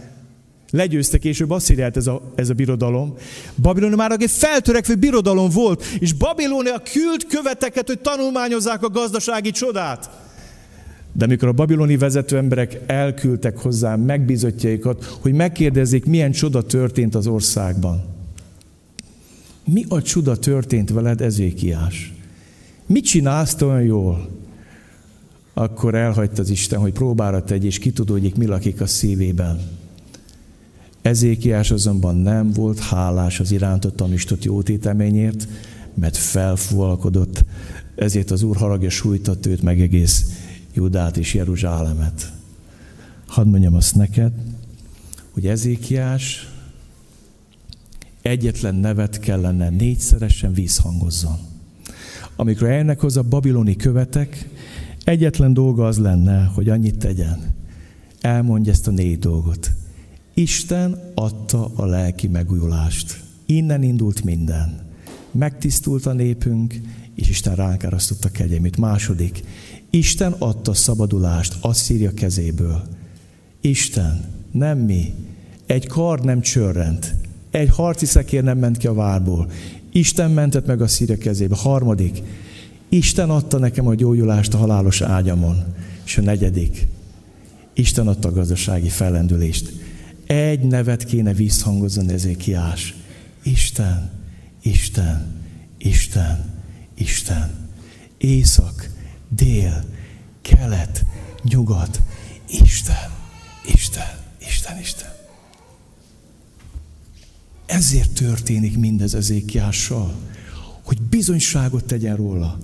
Legyőzte később Asszíriát ez a, ez a birodalom. Babilónia már egy feltörekvő birodalom volt, és Babilónia küld követeket, hogy tanulmányozzák a gazdasági csodát. De amikor a babiloni vezető emberek elküldtek hozzá megbízottjaikat, hogy megkérdezzék, milyen csoda történt az országban. Mi a csoda történt veled, Ezékiás? Mit csinálsz olyan jól? Akkor elhagyta az Isten, hogy próbára tegy, és kitudódjék, mi lakik a szívében. Ezékiás azonban nem volt hálás az irántott tanistott jótéteményért, mert felfúvalkodott, ezért az Úr haragja sújtott őt meg egész Judát és Jeruzsálemet. Hadd mondjam azt neked, hogy Ezékiás egyetlen nevet kellene négyszeresen vízhangozzon. Amikor eljönnek hozzá babiloni követek, egyetlen dolga az lenne, hogy annyit tegyen. Elmondja ezt a négy dolgot. Isten adta a lelki megújulást. Innen indult minden. Megtisztult a népünk, és Isten ránk árasztotta kegyelmét. Második, Isten adta szabadulást Asszíria kezéből. Isten, nem mi. Egy kard nem csörrent. Egy harci szekér nem ment ki a várból. Isten mentett meg a Szíria kezébe. Harmadik, Isten adta nekem a gyógyulást a halálos ágyamon. És a negyedik, Isten adta a gazdasági fellendülést. Egy nevet kéne visszhangozni Ezékiás. Isten, Isten, Isten, Isten. Észak, dél, kelet, nyugat. Isten, Isten, Isten, Isten. Ezért történik mindez Ezékiással, hogy bizonyságot tegyen róla.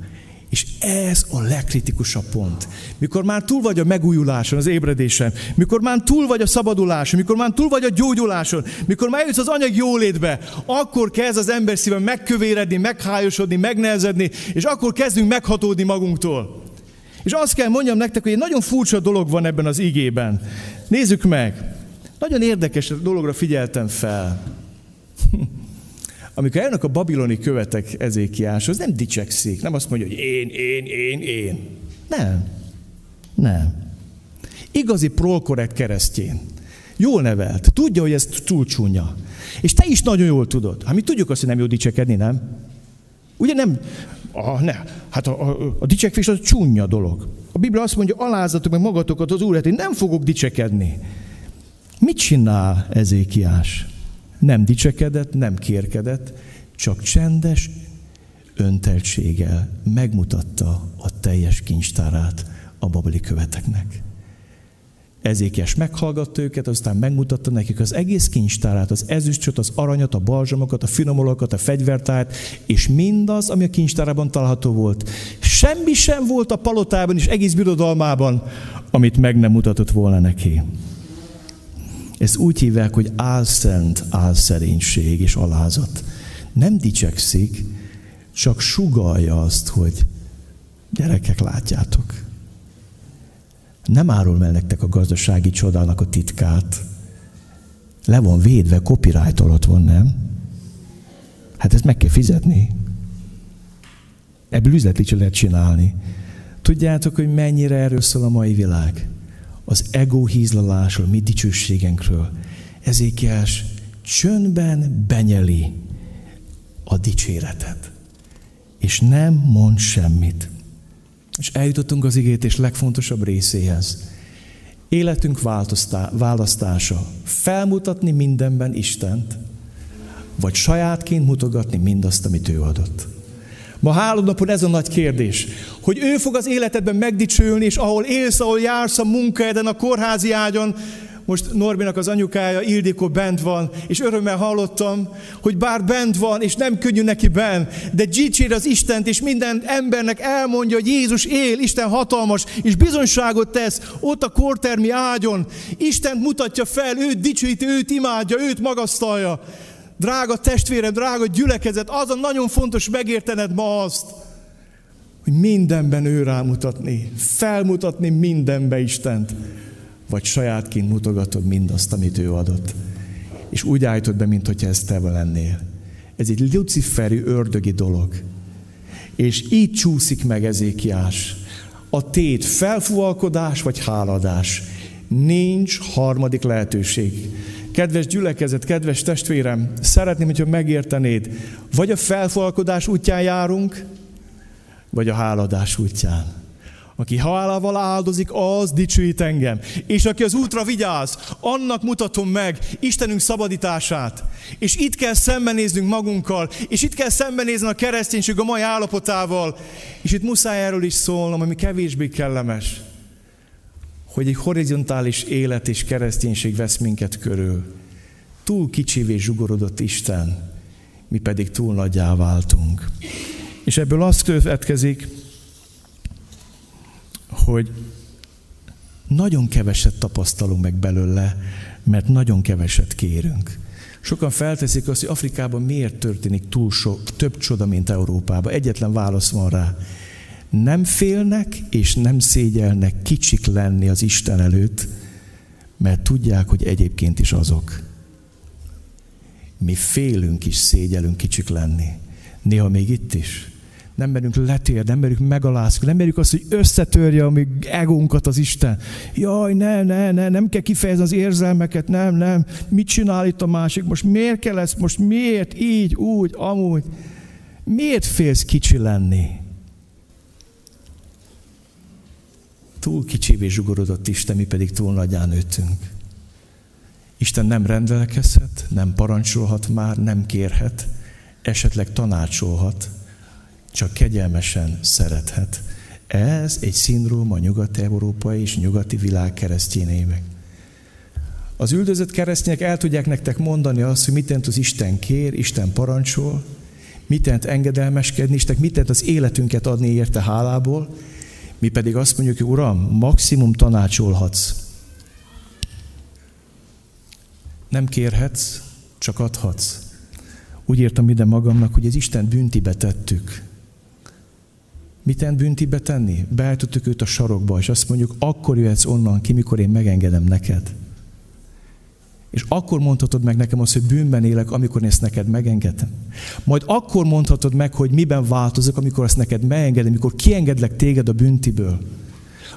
És ez a legkritikusabb pont. Mikor már túl vagy a megújuláson, az ébredésen, mikor már túl vagy a szabaduláson, mikor már túl vagy a gyógyuláson, mikor már jössz az anyag jólétbe, akkor kezd az ember szíve megkövéredni, meghájosodni, megnehezedni, és akkor kezdünk meghatódni magunktól. És azt kell mondjam nektek, hogy egy nagyon furcsa dolog van ebben az igében. Nézzük meg. Nagyon érdekes dologra figyeltem fel. Amikor eljönnek a babiloni követek Ezékiáshoz, nem dicsekszik, nem azt mondja, hogy én, én, én, én. Nem. Nem. Igazi prolkorekt keresztjén. Jól nevelt. Tudja, hogy ez túl csúnya. És te is nagyon jól tudod. Hát mi tudjuk azt, hogy nem jó dicsekedni, nem? Ugye nem? Ah, ne. Hát a, a, a dicsekvés az csúnya dolog. A Biblia azt mondja, alázatok meg magatokat az Úr, én nem fogok dicsekedni. Mit csinál Ezékiás? Nem dicsekedett, nem kérkedett, csak csendes önteltséggel megmutatta a teljes kincstárát a babeli követeknek. Ezékies meghallgatta őket, aztán megmutatta nekik az egész kincstárát, az ezüstöt, az aranyat, a balzsamokat, a finomolakat, a fegyvertárt, és mindaz, ami a kincstárában található volt. Semmi sem volt a palotában és egész birodalmában, amit meg nem mutatott volna neki. Ezt úgy hívják, hogy álszent álszerénység és alázat. Nem dicsekszik, csak sugalja azt, hogy gyerekek, látjátok. Nem árul el nektek a gazdasági csodának a titkát. Le van védve, copyright alatt van, nem? Hát ezt meg kell fizetni. Ebből üzleti lehet csinálni. Tudjátok, hogy mennyire erről szól a mai világ? Az ego hízlalásról, mi dicsőségenkről. Ezékiás csöndben benyeli a dicséretet. És nem mond semmit. És eljutottunk az igét és legfontosabb részéhez. Életünk választása. Felmutatni mindenben Istent, vagy sajátként mutogatni mindazt, amit ő adott. Ma hálónapon ez a nagy kérdés, hogy ő fog az életedben megdicsülni, és ahol élsz, ahol jársz a munkahelyeden, a kórházi ágyon, most Norbinak az anyukája, Ildikó bent van, és örömmel hallottam, hogy bár bent van, és nem könnyű neki ben, de dicsér az Istent, és minden embernek elmondja, hogy Jézus él, Isten hatalmas, és bizonyságot tesz ott a kortermi ágyon. Istent mutatja fel, őt dicsőíti, őt imádja, őt magasztalja. Drága testvérem, drága gyülekezet, az a nagyon fontos megértened ma azt, hogy mindenben ő rámutatni, felmutatni mindenbe Istent vagy sajátként mutogatod mindazt, amit ő adott. És úgy állítod be, mint hogyha ez te lennél. Ez egy luciferi ördögi dolog. És így csúszik meg Ezékiás. A tét felfúvalkodás vagy háladás. Nincs harmadik lehetőség. Kedves gyülekezet, kedves testvérem, szeretném, hogyha megértenéd, vagy a felfúvalkodás útján járunk, vagy a háladás útján. Aki hálával áldozik, az dicsőít engem. És aki az útra vigyáz, annak mutatom meg Istenünk szabadítását. És itt kell szembenéznünk magunkkal, és itt kell szembenézni a kereszténység a mai állapotával. És itt muszáj erről is szólnom, ami kevésbé kellemes, hogy egy horizontális élet és kereszténység vesz minket körül. Túl kicsivé zsugorodott Isten, mi pedig túl nagyjá váltunk. És ebből az következik, hogy nagyon keveset tapasztalunk meg belőle, mert nagyon keveset kérünk. Sokan felteszik azt, hogy Afrikában miért történik túl sok, több csoda, mint Európában. Egyetlen válasz van rá. Nem félnek és nem szégyelnek kicsik lenni az Isten előtt, mert tudják, hogy egyébként is azok. Mi félünk is szégyelünk kicsik lenni. Néha még itt is nem merünk letér, nem merünk megalázni, nem merünk azt, hogy összetörje a mi egónkat az Isten. Jaj, ne, ne, ne, nem kell kifejezni az érzelmeket, nem, nem. Mit csinál itt a másik? Most miért kell ezt? Most miért? Így, úgy, amúgy. Miért félsz kicsi lenni? Túl kicsivé zsugorodott Isten, mi pedig túl nagyán nőttünk. Isten nem rendelkezhet, nem parancsolhat már, nem kérhet, esetleg tanácsolhat, csak kegyelmesen szerethet. Ez egy szindróma a nyugat-európai és nyugati világ keresztjénének. Az üldözött keresztények el tudják nektek mondani azt, hogy mit az Isten kér, Isten parancsol, mit engedelmeskedni, Isten mit az életünket adni érte hálából, mi pedig azt mondjuk, hogy Uram, maximum tanácsolhatsz. Nem kérhetsz, csak adhatsz. Úgy írtam ide magamnak, hogy az Isten büntibe tettük. Miten büntibe tenni? Beállítottuk őt a sarokba, és azt mondjuk, akkor jöhetsz onnan ki, mikor én megengedem neked. És akkor mondhatod meg nekem azt, hogy bűnben élek, amikor ezt neked megengedem. Majd akkor mondhatod meg, hogy miben változok, amikor ezt neked megengedem, amikor kiengedlek téged a büntiből.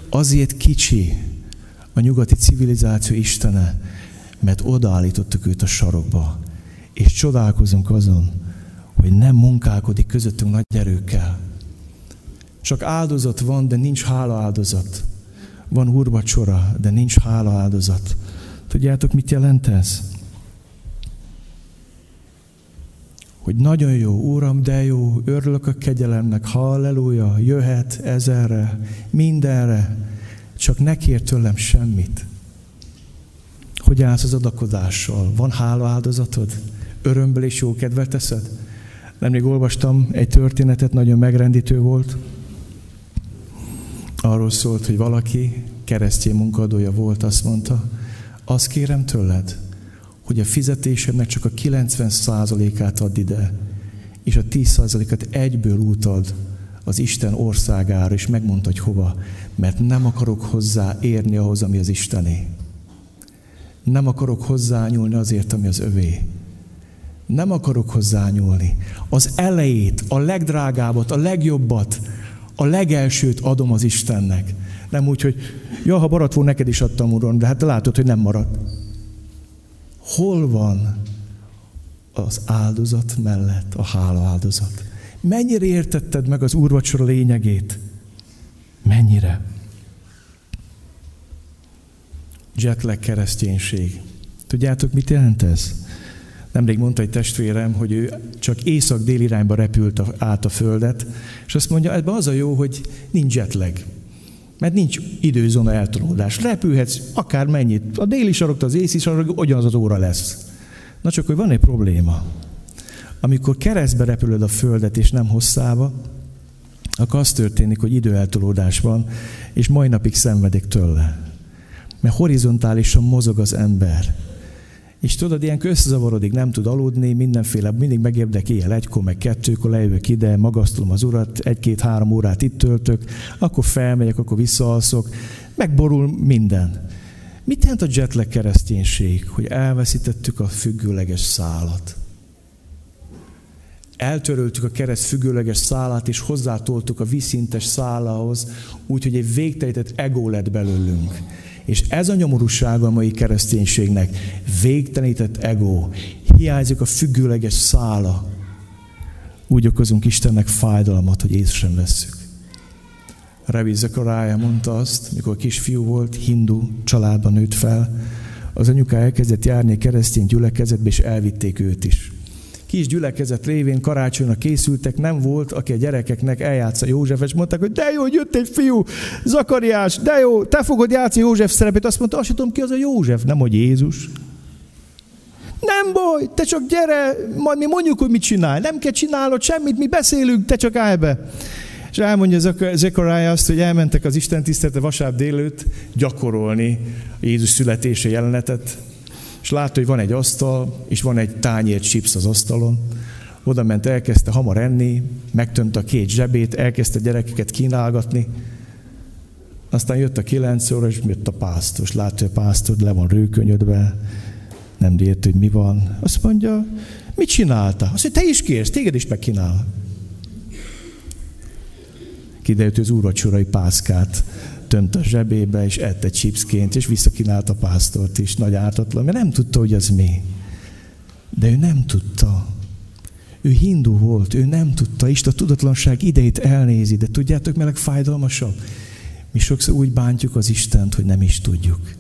Azért kicsi a nyugati civilizáció Istene, mert odaállítottuk őt a sarokba. És csodálkozunk azon, hogy nem munkálkodik közöttünk nagy erőkkel, csak áldozat van, de nincs hála áldozat. Van úrvacsora, de nincs hála áldozat. Tudjátok, mit jelent ez? Hogy nagyon jó, Úram, de jó, örülök a kegyelemnek, halleluja, jöhet ezerre, mindenre, csak ne kér tőlem semmit. Hogy állsz az adakodással? Van hála áldozatod? Örömből és jó kedvet teszed? Nemrég olvastam egy történetet, nagyon megrendítő volt arról szólt, hogy valaki keresztény munkadója volt, azt mondta, azt kérem tőled, hogy a fizetésemnek csak a 90%-át add ide, és a 10%-at egyből útad az Isten országára, és megmondta, hogy hova, mert nem akarok hozzá érni ahhoz, ami az Istené. Nem akarok hozzányúlni azért, ami az övé. Nem akarok hozzányúlni. Az elejét, a legdrágábbat, a legjobbat, a legelsőt adom az Istennek. Nem úgy, hogy ja, ha maradt volna, neked is adtam, Uram, de hát látod, hogy nem maradt. Hol van az áldozat mellett a hála áldozat. Mennyire értetted meg az úrvacsora lényegét? Mennyire? Jetlag kereszténység. Tudjátok, mit jelent ez? Nemrég mondta egy testvérem, hogy ő csak észak-dél irányba repült át a földet, és azt mondja, ebben az a jó, hogy nincs jetlag. Mert nincs időzóna eltolódás. Repülhetsz akár mennyit. A déli sarok, az észi sarok, ugyanaz az óra lesz. Na csak, hogy van egy probléma. Amikor keresztbe repülöd a földet, és nem hosszába, akkor az történik, hogy időeltolódás van, és mai napig szenvedik tőle. Mert horizontálisan mozog az ember. És tudod, ilyen összezavarodik, nem tud aludni, mindenféle, mindig megérdek éjjel egykor, meg kettőkor lejövök ide, magasztolom az urat, egy-két-három órát itt töltök, akkor felmegyek, akkor visszaalszok, megborul minden. Mit jelent a jetlag kereszténység, hogy elveszítettük a függőleges szálat? Eltöröltük a kereszt függőleges szálát, és hozzátoltuk a vízszintes szálához, úgyhogy egy végtelített ego lett belőlünk. És ez a nyomorúsága a mai kereszténységnek. Végtelenített ego. Hiányzik a függőleges szála. Úgy okozunk Istennek fájdalmat, hogy észre sem vesszük. Revi Zekarája mondta azt, mikor kisfiú volt, hindu családban nőtt fel, az anyuká elkezdett járni keresztény gyülekezetbe, és elvitték őt is kis gyülekezet révén karácsonyra készültek, nem volt, aki a gyerekeknek eljátsza József, és mondták, hogy de jó, hogy jött egy fiú, Zakariás, de jó, te fogod játszani József szerepét. Azt mondta, azt tudom ki az a József, nem hogy Jézus. Nem baj, te csak gyere, majd mi mondjuk, hogy mit csinálj. Nem kell csinálnod semmit, mi beszélünk, te csak állj be. És elmondja Zechariah azt, hogy elmentek az Isten tisztelte vasárnap délőtt gyakorolni Jézus születése jelenetet és látta, hogy van egy asztal, és van egy tányér chips az asztalon. Oda ment, elkezdte hamar enni, megtömte a két zsebét, elkezdte gyerekeket kínálgatni. Aztán jött a kilenc óra, és jött a pásztor, és látta, hogy a pásztor le van rőkönyödve, nem ért, hogy mi van. Azt mondja, mit csinálta? Azt mondja, te is kérsz, téged is megkínál. Kiderült, hogy az úrvacsorai pászkát tönt a zsebébe, és ette chipsként, és visszakinált a pásztort is, nagy ártatlan, mert nem tudta, hogy az mi. De ő nem tudta. Ő hindu volt, ő nem tudta, Isten tudatlanság idejét elnézi, de tudjátok, meleg fájdalmasabb? Mi sokszor úgy bántjuk az Istent, hogy nem is tudjuk.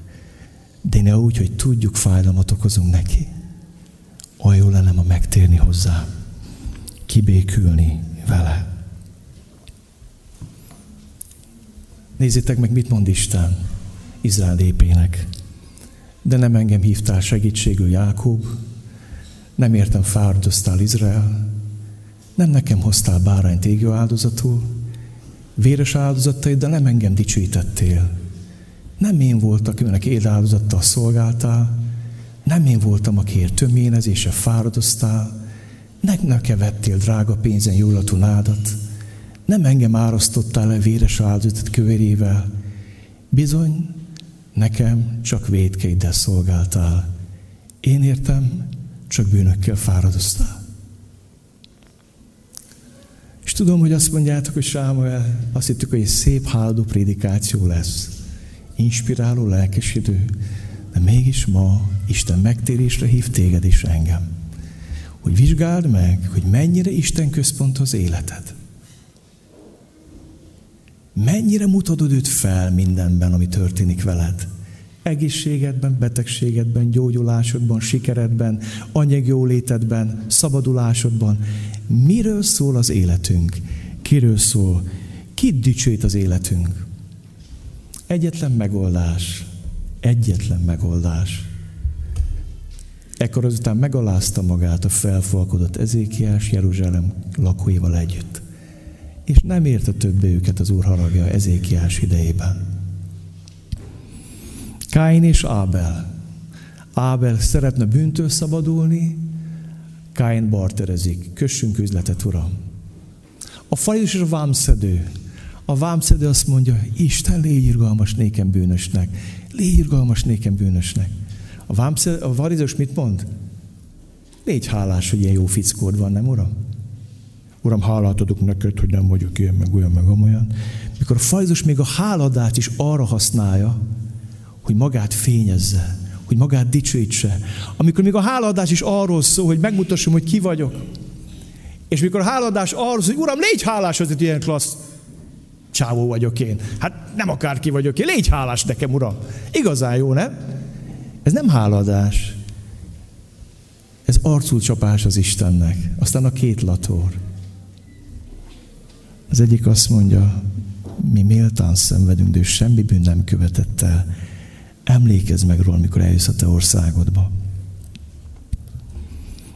De ne úgy, hogy tudjuk, fájdalmat okozunk neki. Olyan jó lenne ma megtérni hozzá, kibékülni vele. Nézzétek meg, mit mond Isten Izrael népének. De nem engem hívtál segítségül Jákob, nem értem fáradoztál Izrael, nem nekem hoztál bárányt égő áldozatul, véres áldozatait, de nem engem dicsőítettél. Nem én voltam, akinek édáldozattal szolgáltál, nem én voltam, akiért töményezése fáradoztál, nem nekem vettél drága pénzen jólatú nádat, nem engem árasztottál le véres áldozatot kövérével, bizony nekem csak védkeiddel szolgáltál. Én értem, csak bűnökkel fáradoztál. És tudom, hogy azt mondjátok, hogy Sámuel, azt hittük, hogy egy szép háladó prédikáció lesz. Inspiráló, lelkesidő. De mégis ma Isten megtérésre hív téged és engem. Hogy vizsgáld meg, hogy mennyire Isten központ az életed. Mennyire mutatod őt fel mindenben, ami történik veled? Egészségedben, betegségedben, gyógyulásodban, sikeredben, anyagjólétedben, szabadulásodban. Miről szól az életünk? Kiről szól? Kit dicsőít az életünk? Egyetlen megoldás. Egyetlen megoldás. Ekkor azután megalázta magát a felfalkodott Ezékiás Jeruzsálem lakóival együtt és nem érte többé őket az Úr haragja Ezékiás idejében. Káin és Ábel. Ábel szeretne bűntől szabadulni, Káin barterezik. Kössünk üzletet, Uram. A farizs és a vámszedő. A vámszedő azt mondja, Isten, légy irgalmas nékem bűnösnek. Légy irgalmas nékem bűnösnek. A, vámszedő, a farizós mit mond? Légy hálás, hogy ilyen jó fickód van, nem uram? Uram, hálát adok neked, hogy nem vagyok ilyen, meg olyan, meg amolyan. Mikor fajzus még a háladást is arra használja, hogy magát fényezze, hogy magát dicsőítse. Amikor még a hálaadás is arról szól, hogy megmutassam, hogy ki vagyok. És mikor a háladás arról szól, hogy Uram, légy hálás, hogy ilyen klassz csávó vagyok én. Hát nem akárki vagyok én, légy hálás nekem, Uram. Igazán jó, nem? Ez nem háladás. Ez arculcsapás az Istennek. Aztán a két lator. Az egyik azt mondja, mi méltán szenvedünk, de ő semmi bűn nem követett el. Emlékezz meg róla, amikor eljössz a te országodba.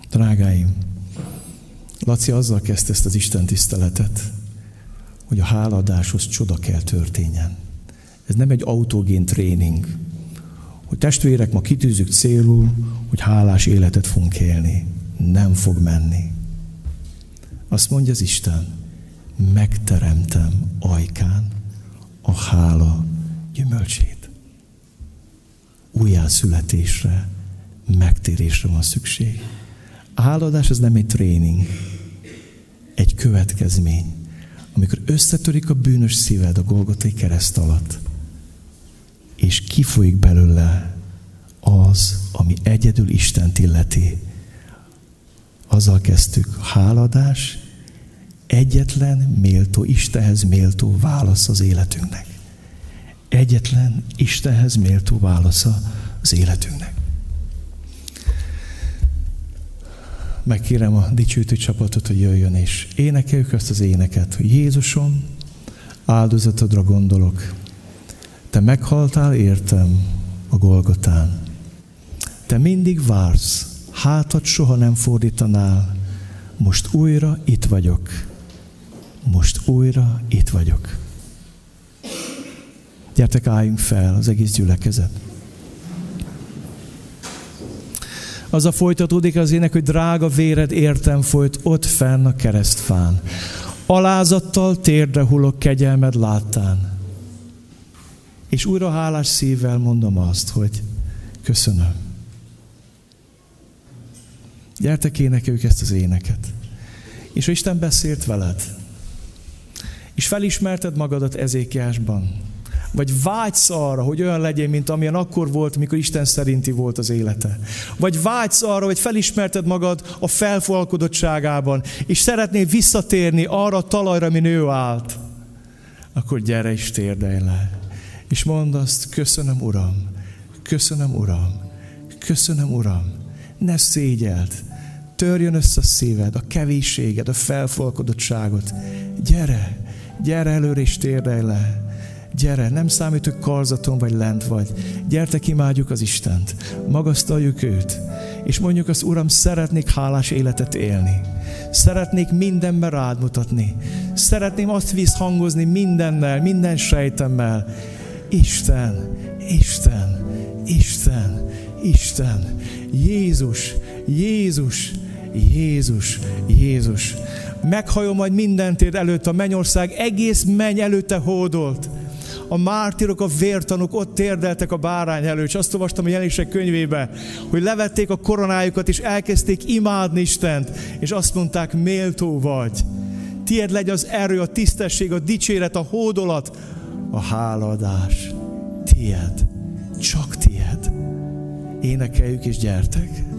Drágáim, Laci azzal kezdte ezt az Isten tiszteletet, hogy a háladáshoz csoda kell történjen. Ez nem egy autogén tréning, hogy testvérek, ma kitűzzük célul, hogy hálás életet fogunk élni. Nem fog menni. Azt mondja az Isten, megteremtem ajkán a hála gyümölcsét. Újjászületésre, megtérésre van szükség. A háladás az nem egy tréning, egy következmény. Amikor összetörik a bűnös szíved a Golgotai kereszt alatt, és kifolyik belőle az, ami egyedül Istent illeti. Azzal kezdtük, háladás, egyetlen méltó, Istenhez méltó válasz az életünknek. Egyetlen Istenhez méltó válasza az életünknek. Megkérem a dicsőítő csapatot, hogy jöjjön és énekeljük ezt az éneket, hogy Jézusom, áldozatodra gondolok. Te meghaltál értem a Golgotán. Te mindig vársz, hátat soha nem fordítanál. Most újra itt vagyok most újra itt vagyok. Gyertek, álljunk fel az egész gyülekezet. Az a folytatódik az ének, hogy drága véred értem folyt ott fenn a keresztfán. Alázattal térdre hullok kegyelmed láttán. És újra hálás szívvel mondom azt, hogy köszönöm. Gyertek énekeljük ezt az éneket. És Isten beszélt veled és felismerted magadat ezékiásban, vagy vágysz arra, hogy olyan legyen, mint amilyen akkor volt, mikor Isten szerinti volt az élete. Vagy vágysz arra, hogy felismerted magad a felfolkodottságában, és szeretnél visszatérni arra a talajra, ami ő állt. Akkor gyere és térdelj le. És mondd azt, köszönöm Uram, köszönöm Uram, köszönöm Uram. Ne szégyeld, törjön össze a szíved, a kevésséged, a felfolkodottságot. Gyere, Gyere előre és térdelj le. Gyere, nem számít, hogy karzaton vagy lent vagy. Gyertek, imádjuk az Istent. Magasztaljuk őt. És mondjuk azt, Uram, szeretnék hálás életet élni. Szeretnék mindenben rád mutatni. Szeretném azt visszhangozni mindennel, minden sejtemmel. Isten, Isten, Isten, Isten, Jézus, Jézus, Jézus, Jézus meghajol majd mindentért előtt, a mennyország egész menny előtte hódolt. A mártirok, a vértanúk ott térdeltek a bárány előtt, és azt olvastam a jelenések könyvébe, hogy levették a koronájukat, és elkezdték imádni Istent, és azt mondták, méltó vagy. Tied legy az erő, a tisztesség, a dicséret, a hódolat, a háladás. Tied, csak tied. Énekeljük és gyertek!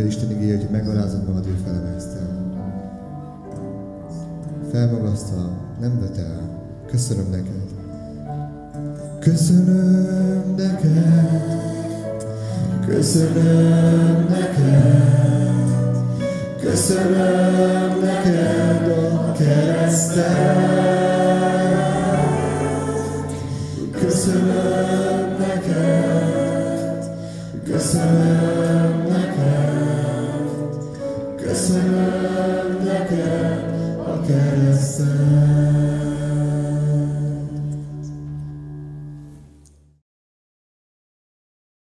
mondja Isten igéje, hogy megalázott magadért felemelsztem. Felmagasztal, nem vetel. Köszönöm neked. Köszönöm neked. Köszönöm